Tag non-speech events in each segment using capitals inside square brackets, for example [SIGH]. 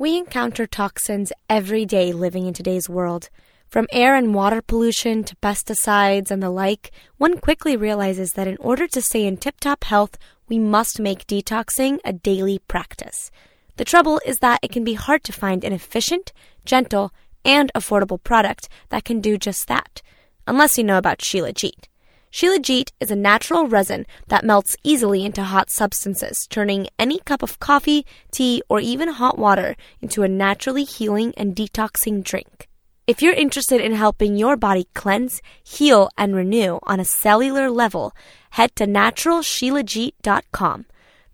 We encounter toxins every day living in today's world. From air and water pollution to pesticides and the like, one quickly realizes that in order to stay in tip top health, we must make detoxing a daily practice. The trouble is that it can be hard to find an efficient, gentle, and affordable product that can do just that, unless you know about Shilajit. Shilajit is a natural resin that melts easily into hot substances, turning any cup of coffee, tea, or even hot water into a naturally healing and detoxing drink. If you're interested in helping your body cleanse, heal, and renew on a cellular level, head to naturalshilajit.com.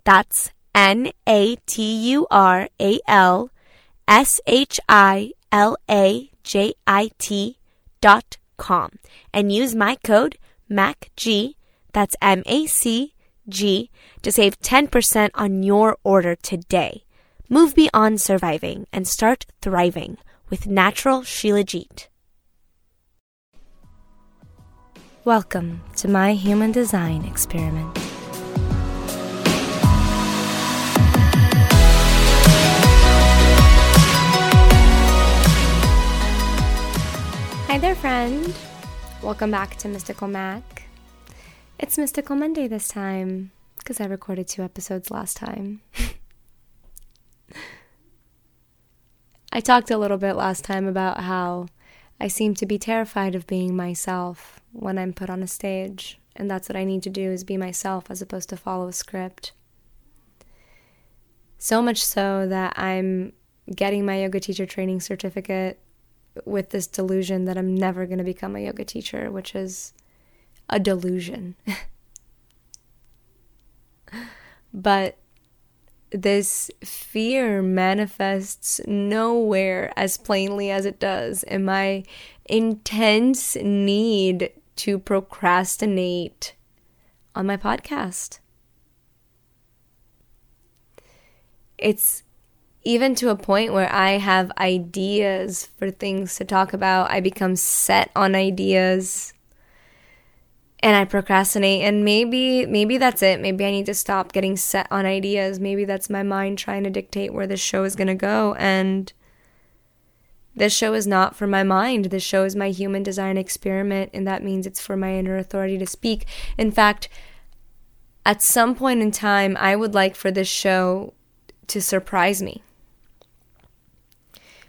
That's N A T U R A L S H I L A J I T dot com and use my code MACG, that's M A C G, to save 10% on your order today. Move beyond surviving and start thriving with natural Shilajit. Welcome to my human design experiment. Hi there, friend. Welcome back to Mystical Mac. It's Mystical Monday this time because I recorded two episodes last time. [LAUGHS] I talked a little bit last time about how I seem to be terrified of being myself when I'm put on a stage, and that's what I need to do is be myself as opposed to follow a script. So much so that I'm getting my yoga teacher training certificate with this delusion that I'm never going to become a yoga teacher, which is a delusion. [LAUGHS] but this fear manifests nowhere as plainly as it does in my intense need to procrastinate on my podcast. It's even to a point where I have ideas for things to talk about. I become set on ideas and I procrastinate and maybe maybe that's it. Maybe I need to stop getting set on ideas. Maybe that's my mind trying to dictate where this show is going to go and this show is not for my mind. This show is my human design experiment and that means it's for my inner authority to speak. In fact, at some point in time, I would like for this show to surprise me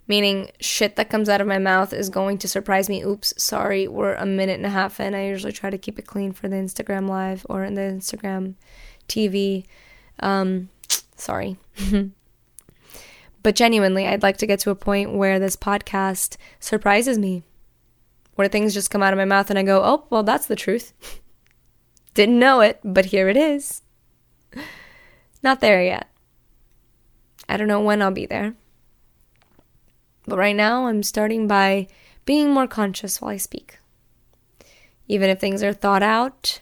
meaning shit that comes out of my mouth is going to surprise me. Oops, sorry, we're a minute and a half in. I usually try to keep it clean for the Instagram live or in the Instagram TV. Um, sorry. [LAUGHS] but genuinely, I'd like to get to a point where this podcast surprises me, where things just come out of my mouth and I go, oh, well, that's the truth. [LAUGHS] Didn't know it, but here it is. Not there yet. I don't know when I'll be there. But right now, I'm starting by being more conscious while I speak. Even if things are thought out,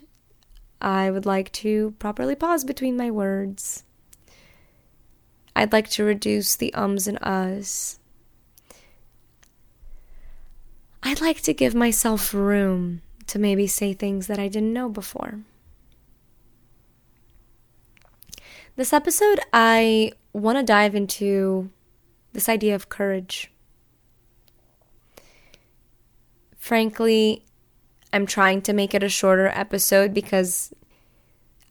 I would like to properly pause between my words. I'd like to reduce the ums and uhs. I'd like to give myself room to maybe say things that I didn't know before. This episode, I want to dive into this idea of courage. Frankly, I'm trying to make it a shorter episode because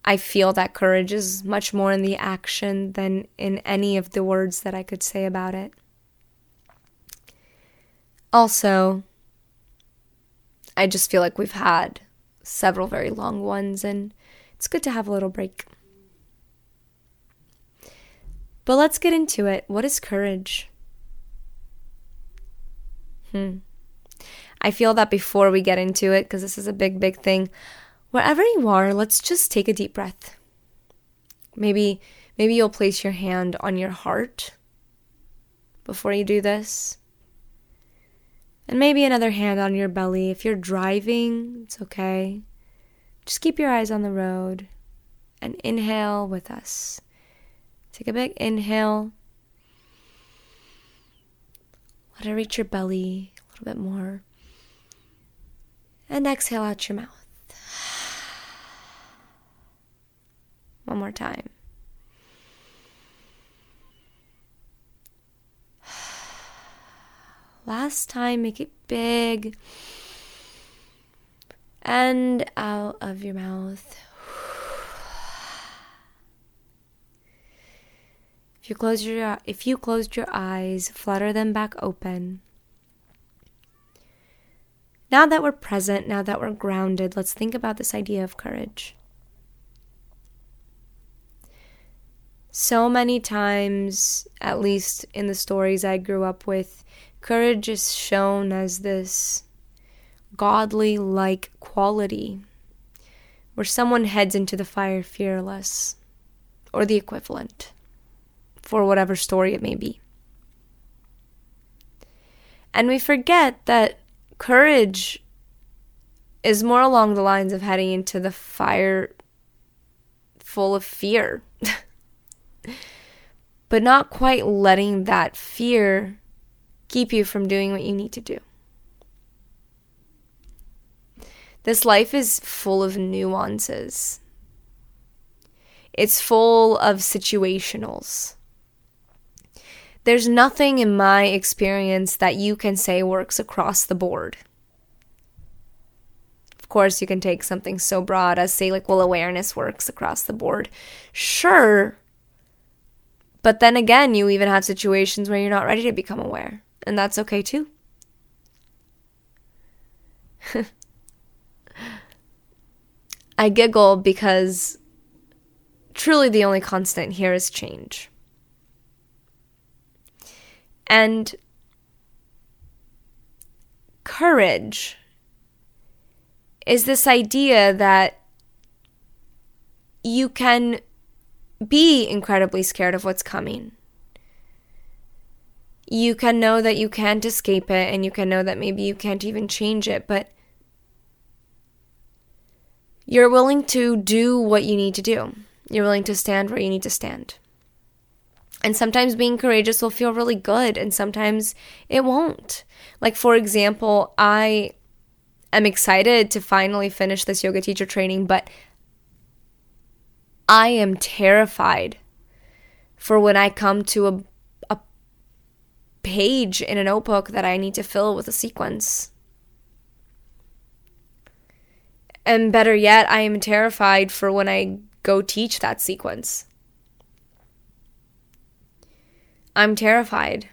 I feel that courage is much more in the action than in any of the words that I could say about it. Also, I just feel like we've had several very long ones, and it's good to have a little break. But let's get into it. What is courage? Hmm. I feel that before we get into it, because this is a big, big thing, wherever you are, let's just take a deep breath. Maybe, maybe you'll place your hand on your heart before you do this. And maybe another hand on your belly. If you're driving, it's okay. Just keep your eyes on the road and inhale with us. Take a big inhale. Let it reach your belly a little bit more and exhale out your mouth. [SIGHS] One more time. [SIGHS] Last time, make it big. And out of your mouth. [SIGHS] If you close your if you closed your eyes, flutter them back open. Now that we're present, now that we're grounded, let's think about this idea of courage. So many times, at least in the stories I grew up with, courage is shown as this godly like quality where someone heads into the fire fearless, or the equivalent, for whatever story it may be. And we forget that courage is more along the lines of heading into the fire full of fear, [LAUGHS] but not quite letting that fear keep you from doing what you need to do. This life is full of nuances. It's full of situationals. There's nothing in my experience that you can say works across the board. Of course, you can take something so broad as say, like, well, awareness works across the board. Sure. But then again, you even have situations where you're not ready to become aware, and that's okay too. [LAUGHS] I giggle because truly the only constant here is change. And courage is this idea that you can be incredibly scared of what's coming. You can know that you can't escape it, and you can know that maybe you can't even change it, but you're willing to do what you need to do. You're willing to stand where you need to stand. And sometimes being courageous will feel really good, and sometimes it won't. Like, for example, I am excited to finally finish this yoga teacher training, but I am terrified for when I come to a, a page in a notebook that I need to fill with a sequence. And better yet, I am terrified for when I go teach that sequence. I'm terrified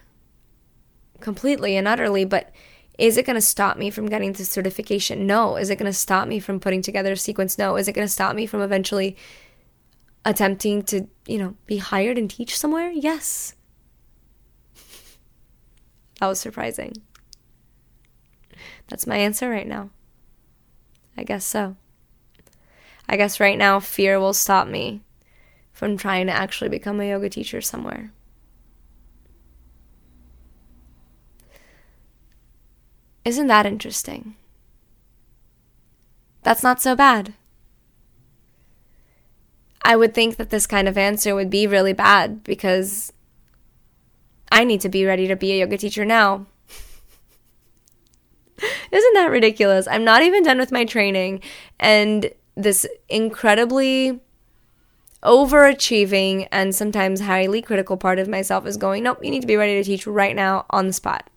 completely and utterly, but is it going to stop me from getting the certification? No. Is it going to stop me from putting together a sequence? No. Is it going to stop me from eventually attempting to, you know, be hired and teach somewhere? Yes. [LAUGHS] that was surprising. That's my answer right now. I guess so. I guess right now fear will stop me from trying to actually become a yoga teacher somewhere. Isn't that interesting? That's not so bad. I would think that this kind of answer would be really bad because I need to be ready to be a yoga teacher now. [LAUGHS] Isn't that ridiculous? I'm not even done with my training, and this incredibly overachieving and sometimes highly critical part of myself is going, Nope, you need to be ready to teach right now on the spot.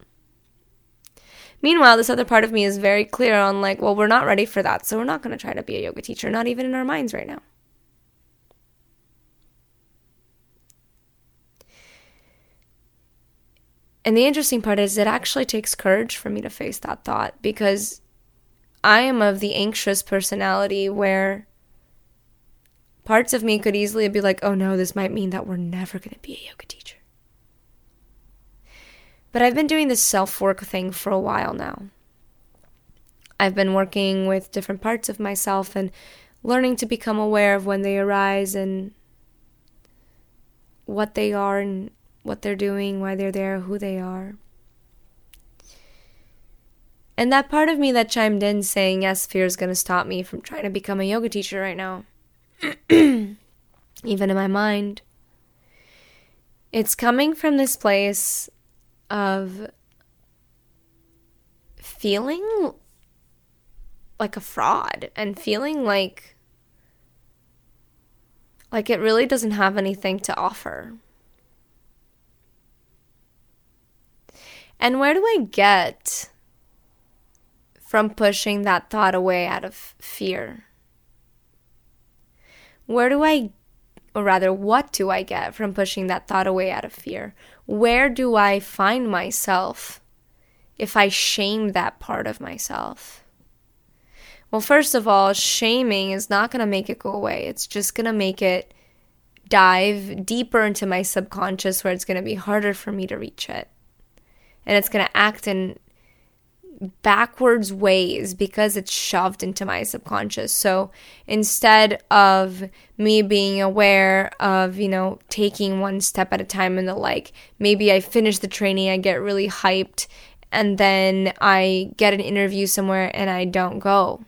Meanwhile, this other part of me is very clear on, like, well, we're not ready for that, so we're not going to try to be a yoga teacher, not even in our minds right now. And the interesting part is, it actually takes courage for me to face that thought because I am of the anxious personality where parts of me could easily be like, oh no, this might mean that we're never going to be a yoga teacher. But I've been doing this self work thing for a while now. I've been working with different parts of myself and learning to become aware of when they arise and what they are and what they're doing, why they're there, who they are. And that part of me that chimed in saying, yes, fear is going to stop me from trying to become a yoga teacher right now, [CLEARS THROAT] even in my mind, it's coming from this place of feeling like a fraud and feeling like like it really doesn't have anything to offer. And where do I get from pushing that thought away out of fear? Where do I, or rather, what do I get from pushing that thought away out of fear? Where do I find myself if I shame that part of myself? Well, first of all, shaming is not going to make it go away. It's just going to make it dive deeper into my subconscious where it's going to be harder for me to reach it. And it's going to act in backwards ways because it's shoved into my subconscious. So instead of me being aware of, you know, taking one step at a time and the like, maybe I finish the training, I get really hyped, and then I get an interview somewhere and I don't go.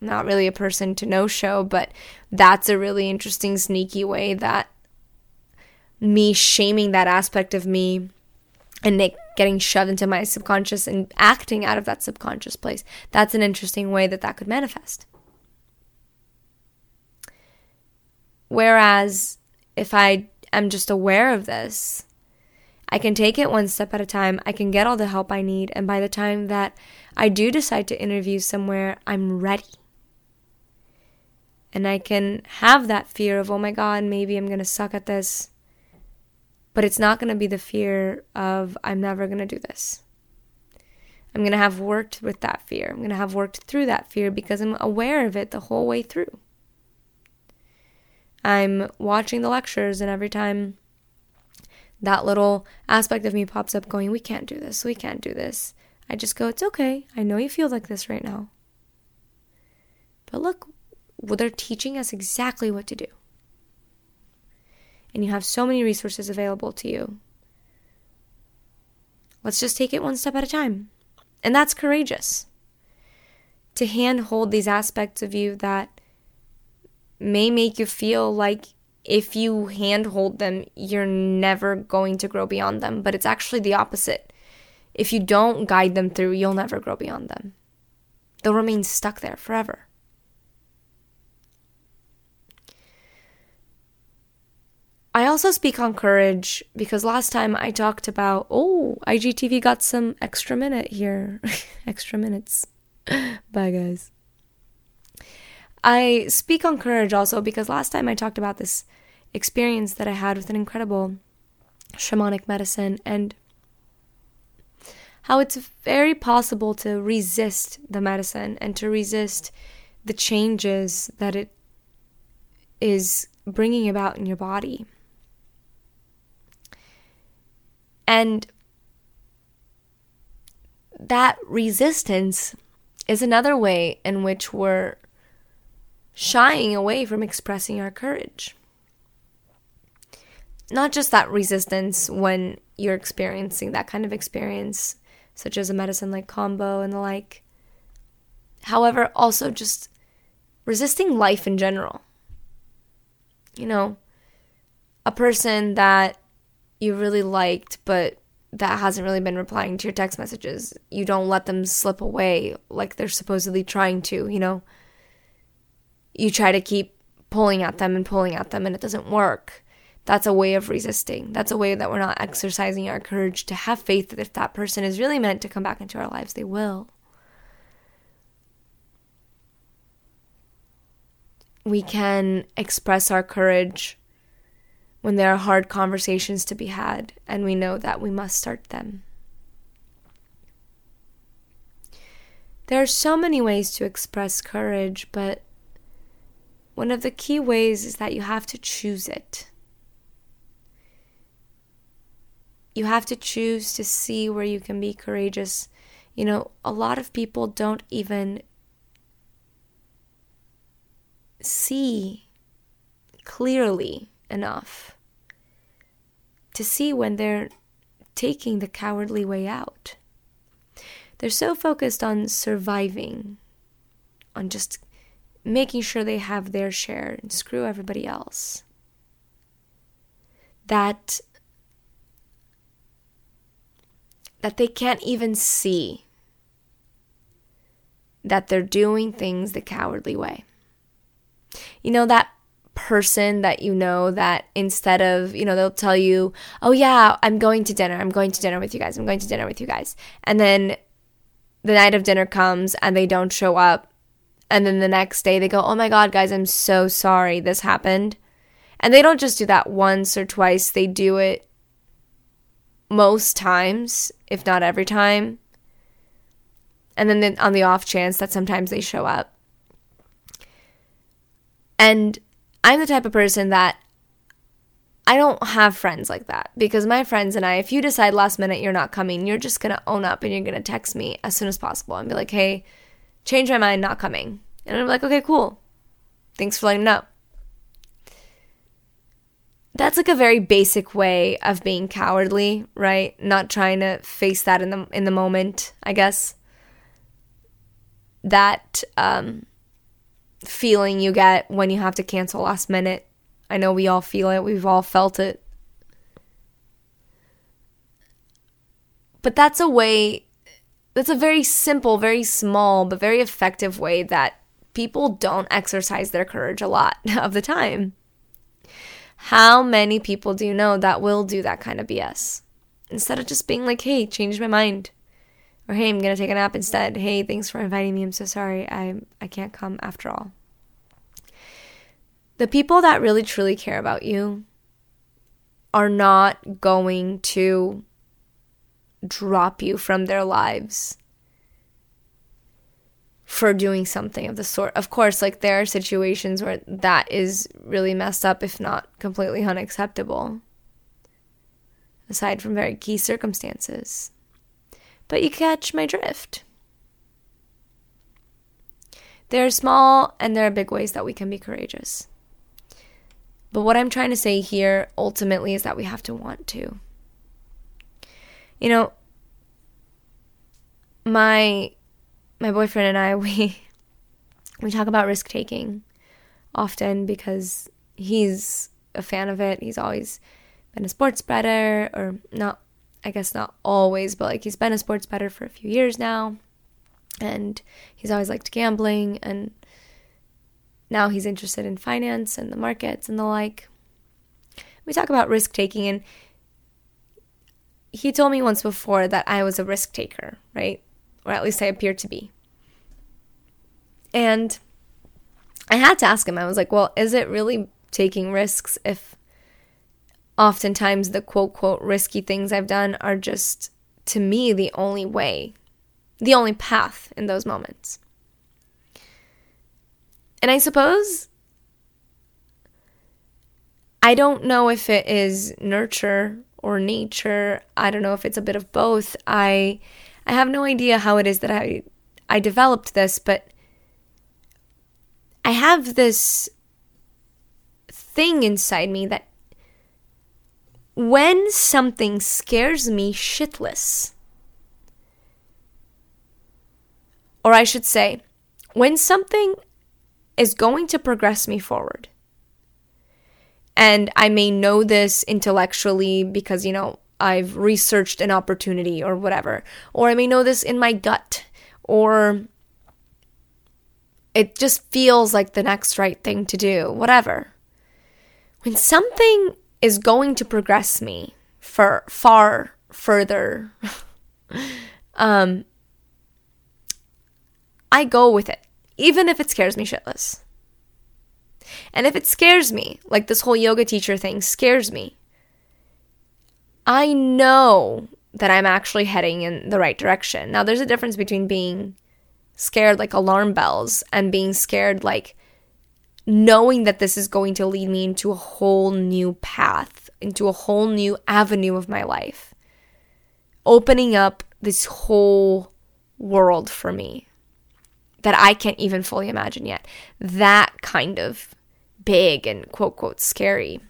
Not really a person to no show, but that's a really interesting, sneaky way that me shaming that aspect of me and it getting shoved into my subconscious and acting out of that subconscious place. That's an interesting way that that could manifest. Whereas if I am just aware of this, I can take it one step at a time. I can get all the help I need. And by the time that I do decide to interview somewhere, I'm ready. And I can have that fear of, oh my God, maybe I'm going to suck at this. But it's not going to be the fear of, I'm never going to do this. I'm going to have worked with that fear. I'm going to have worked through that fear because I'm aware of it the whole way through. I'm watching the lectures, and every time that little aspect of me pops up going, We can't do this, we can't do this, I just go, It's okay. I know you feel like this right now. But look, well, they're teaching us exactly what to do and you have so many resources available to you. Let's just take it one step at a time. And that's courageous. To handhold these aspects of you that may make you feel like if you handhold them, you're never going to grow beyond them. But it's actually the opposite. If you don't guide them through, you'll never grow beyond them. They'll remain stuck there forever. I also speak on courage because last time I talked about, oh, IGTV got some extra minute here. [LAUGHS] extra minutes. [LAUGHS] Bye, guys. I speak on courage also because last time I talked about this experience that I had with an incredible shamanic medicine and how it's very possible to resist the medicine and to resist the changes that it is bringing about in your body. And that resistance is another way in which we're shying away from expressing our courage. Not just that resistance when you're experiencing that kind of experience, such as a medicine like Kambo and the like. However, also just resisting life in general. You know, a person that you really liked, but that hasn't really been replying to your text messages. You don't let them slip away like they're supposedly trying to, you know? You try to keep pulling at them and pulling at them, and it doesn't work. That's a way of resisting. That's a way that we're not exercising our courage to have faith that if that person is really meant to come back into our lives, they will. We can express our courage when there are hard conversations to be had and we know that we must start them. There are so many ways to express courage, but one of the key ways is that you have to choose it. You have to choose to see where you can be courageous. You know, a lot of people don't even see clearly enough to see when they're taking the cowardly way out. They're so focused on surviving, on just making sure they have their share and screw everybody else, that that they can't even see that they're doing things the cowardly way. You know that person that you know that instead of, you know, they'll tell you, oh, yeah, I'm going to dinner. I'm going to dinner with you guys. I'm going to dinner with you guys. And then the night of dinner comes and they don't show up. And then the next day they go, oh my God, guys, I'm so sorry this happened. And they don't just do that once or twice, they do it most times, if not every time. And then on the off chance that sometimes they show up. And I'm the type of person that I don't have friends like that because my friends and I, if you decide last minute you're not coming, you're just going to own up and you're going to text me as soon as possible and be like, hey, change my mind, not coming. And I'm like, okay, cool. Thanks for letting me know. That's like a very basic way of being cowardly, right? Not trying to face that in the in the moment, I guess. That um feeling you get when you have to cancel last minute. I know we all feel it, we've all felt it. But that's a way, that's a very simple, very small, but very effective way that people don't exercise their courage a lot [LAUGHS] of the time. How many people do you know that will do that kind of BS? Instead of just being like, hey, change my mind. Or hey, I'm gonna take a nap instead. Hey, thanks for inviting me. I'm so sorry. I I can't come after all. The people that really truly care about you are not going to drop you from their lives for doing something of the sort. Of course, like there are situations where that is really messed up, if not completely unacceptable, aside from very key circumstances. But you catch my drift. There are small and there are big ways that we can be courageous. But what I'm trying to say here ultimately is that we have to want to. You know, my my boyfriend and I [LAUGHS] we we talk about risk taking often because he's a fan of it. He's always been a sports bettor or not I guess not always, but like he's been a sports bettor for a few years now. And he's always liked gambling and now he's interested in finance and the markets and the like. We talk about risk taking, and he told me once before that I was a risk taker, right? Or at least I appear to be. And I had to ask him, I was like, well, is it really taking risks if oftentimes the quote, quote, risky things I've done are just, to me, the only way, the only path in those moments? And I suppose I don't know if it is nurture or nature. I don't know if it's a bit of both. I I have no idea how it is that I I developed this, but I have this thing inside me that when something scares me shitless, or I should say, when something is going to progress me forward. And I may know this intellectually because, you know, I've researched an opportunity or whatever. Or I may know this in my gut. Or it just feels like the next right thing to do, whatever. When something is going to progress me for far further, [LAUGHS] um, I go with it even if it scares me shitless. And if it scares me, like this whole yoga teacher thing scares me, I know that I'm actually heading in the right direction. Now, there's a difference between being scared like alarm bells and being scared like knowing that this is going to lead me into a whole new path, into a whole new avenue of my life, opening up this whole world for me that I can't even fully imagine yet. That kind of big and quote, quote, scary.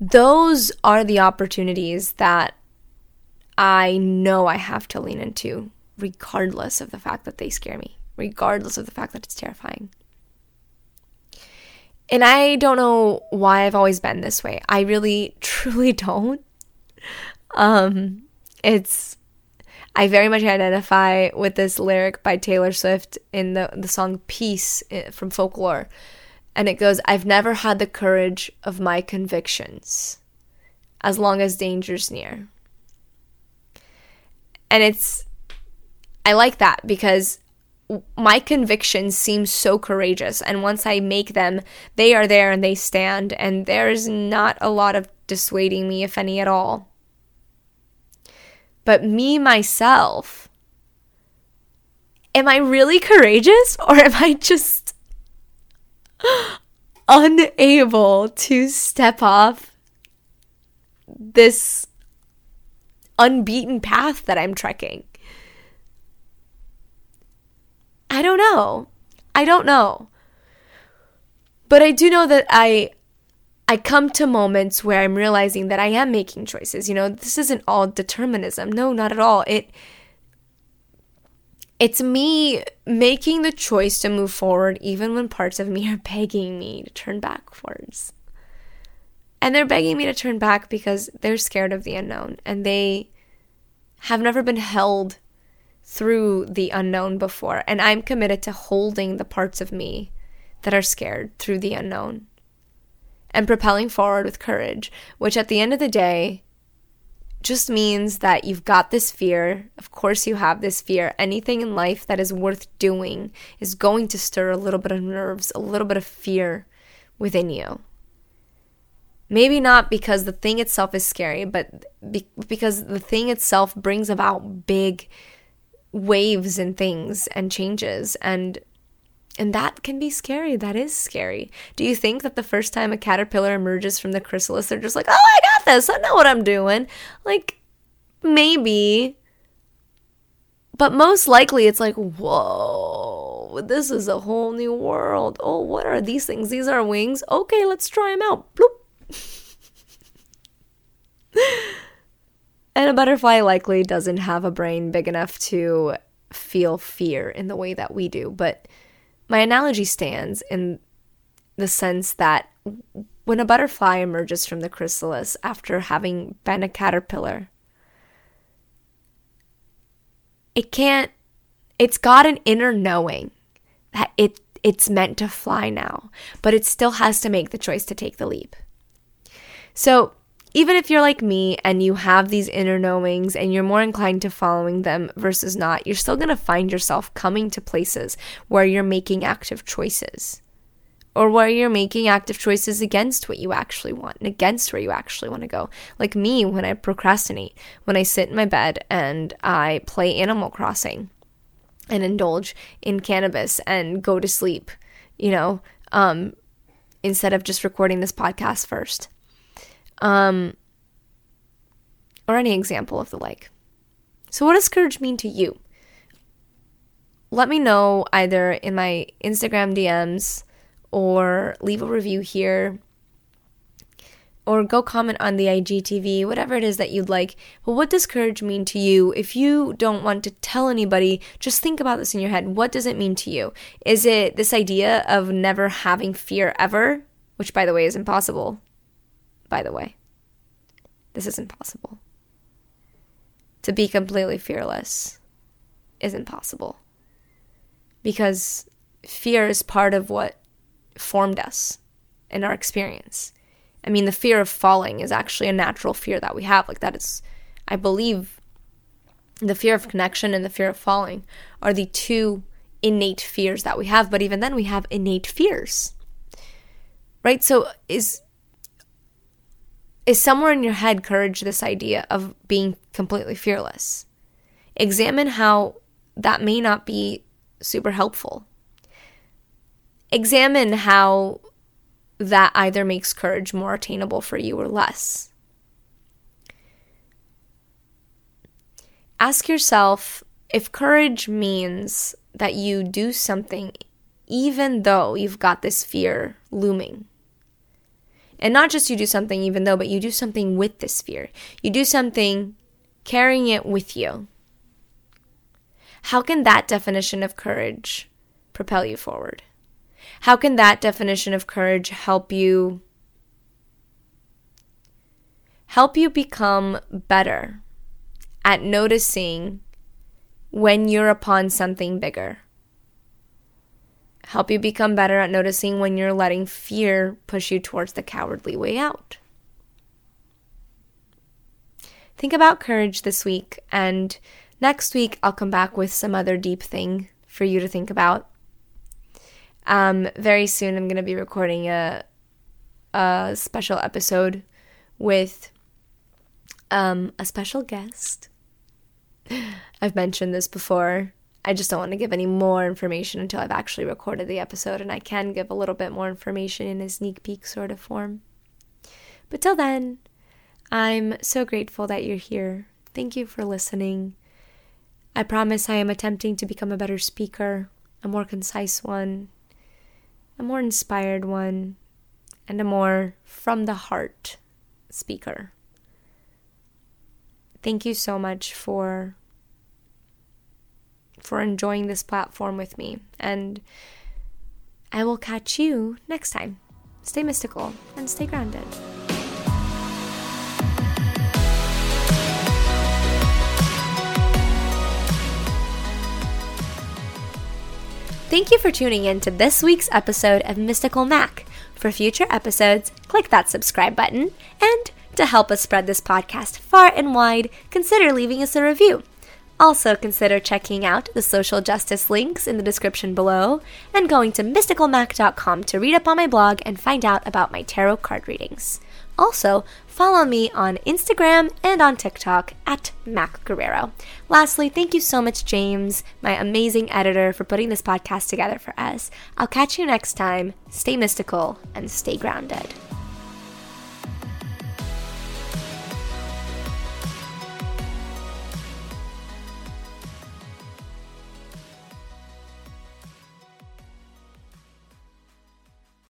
Those are the opportunities that I know I have to lean into, regardless of the fact that they scare me, regardless of the fact that it's terrifying. And I don't know why I've always been this way. I really, [LAUGHS] truly don't. Um, it's I very much identify with this lyric by Taylor Swift in the, the song Peace eh, from Folklore. And it goes, I've never had the courage of my convictions as long as danger's near. And it's, I like that because my convictions seem so courageous. And once I make them, they are there and they stand. And there's not a lot of dissuading me, if any at all. But me, myself, am I really courageous or am I just [GASPS] unable to step off this unbeaten path that I'm trekking? I don't know. I don't know. But I do know that I I come to moments where I'm realizing that I am making choices. You know, this isn't all determinism. No, not at all. It it's me making the choice to move forward even when parts of me are [LAUGHS] begging me to turn backwards. And they're begging me to turn back because they're scared of the unknown and they have never been held through the unknown before. And I'm committed to holding the parts of me that are scared through the unknown and propelling forward with courage, which at the end of the day just means that you've got this fear. Of course, you have this fear. Anything in life that is worth doing is going to stir a little bit of nerves, a little bit of fear within you. Maybe not because the thing itself is scary, but be- because the thing itself brings about big waves and things and changes and and that can be scary. That is scary. Do you think that the first time a caterpillar emerges from the chrysalis, they're just like, oh, I got this. I know what I'm doing? Like, maybe. But most likely it's like, whoa, this is a whole new world. Oh, what are these things? These are wings. Okay, let's try them out. Bloop. [LAUGHS] a butterfly likely doesn't have a brain big enough to feel fear in the way that we do. But my analogy stands in the sense that when a butterfly emerges from the chrysalis after having been a caterpillar, it can't, it's got an inner knowing that it it's meant to fly now, but it still has to make the choice to take the leap. So, even if you're like me and you have these inner knowings and you're more inclined to following them versus not, you're still going to find yourself coming to places where you're making active choices or where you're making active choices against what you actually want and against where you actually want to go. Like me, when I procrastinate, when I sit in my bed and I play Animal Crossing and indulge in cannabis and go to sleep, you know, um, instead of just recording this podcast first um, or any example of the like. So, what does courage mean to you? Let me know either in my Instagram DMs or leave a review here or go comment on the IGTV, whatever it is that you'd like. But what does courage mean to you? If you don't want to tell anybody, just think about this in your head. What does it mean to you? Is it this idea of never having fear ever, which by the way is impossible? By the way. This is impossible. To be completely fearless is impossible. Because fear is part of what formed us in our experience. I mean, the fear of falling is actually a natural fear that we have. Like, that is, I believe, the fear of connection and the fear of falling are the two innate fears that we have. But even then, we have innate fears. Right? So, is is somewhere in your head courage this idea of being completely fearless? Examine how that may not be super helpful. Examine how that either makes courage more attainable for you or less. Ask yourself if courage means that you do something even though you've got this fear looming. And not just you do something even though, but you do something with this fear. You do something carrying it with you. How can that definition of courage propel you forward? How can that definition of courage help you help you become better at noticing when you're upon something bigger. Help you become better at noticing when you're letting fear push you towards the cowardly way out. Think about courage this week, and next week I'll come back with some other deep thing for you to think about. Um, very soon I'm going to be recording a a special episode with um, a special guest. [LAUGHS] I've mentioned this before. I just don't want to give any more information until I've actually recorded the episode, and I can give a little bit more information in a sneak peek sort of form. But till then, I'm so grateful that you're here. Thank you for listening. I promise I am attempting to become a better speaker, a more concise one, a more inspired one, and a more from the heart speaker. Thank you so much for for enjoying this platform with me and I will catch you next time. Stay mystical and stay grounded. Thank you for tuning in to this week's episode of Mystical Mac. For future episodes, click that subscribe button, and to help us spread this podcast far and wide, consider leaving us a review. Also, consider checking out the social justice links in the description below and going to mysticalmac.com to read up on my blog and find out about my tarot card readings. Also, follow me on Instagram and on TikTok at Mac Guerrero. Lastly, thank you so much, James, my amazing editor, for putting this podcast together for us. I'll catch you next time. Stay mystical and stay grounded.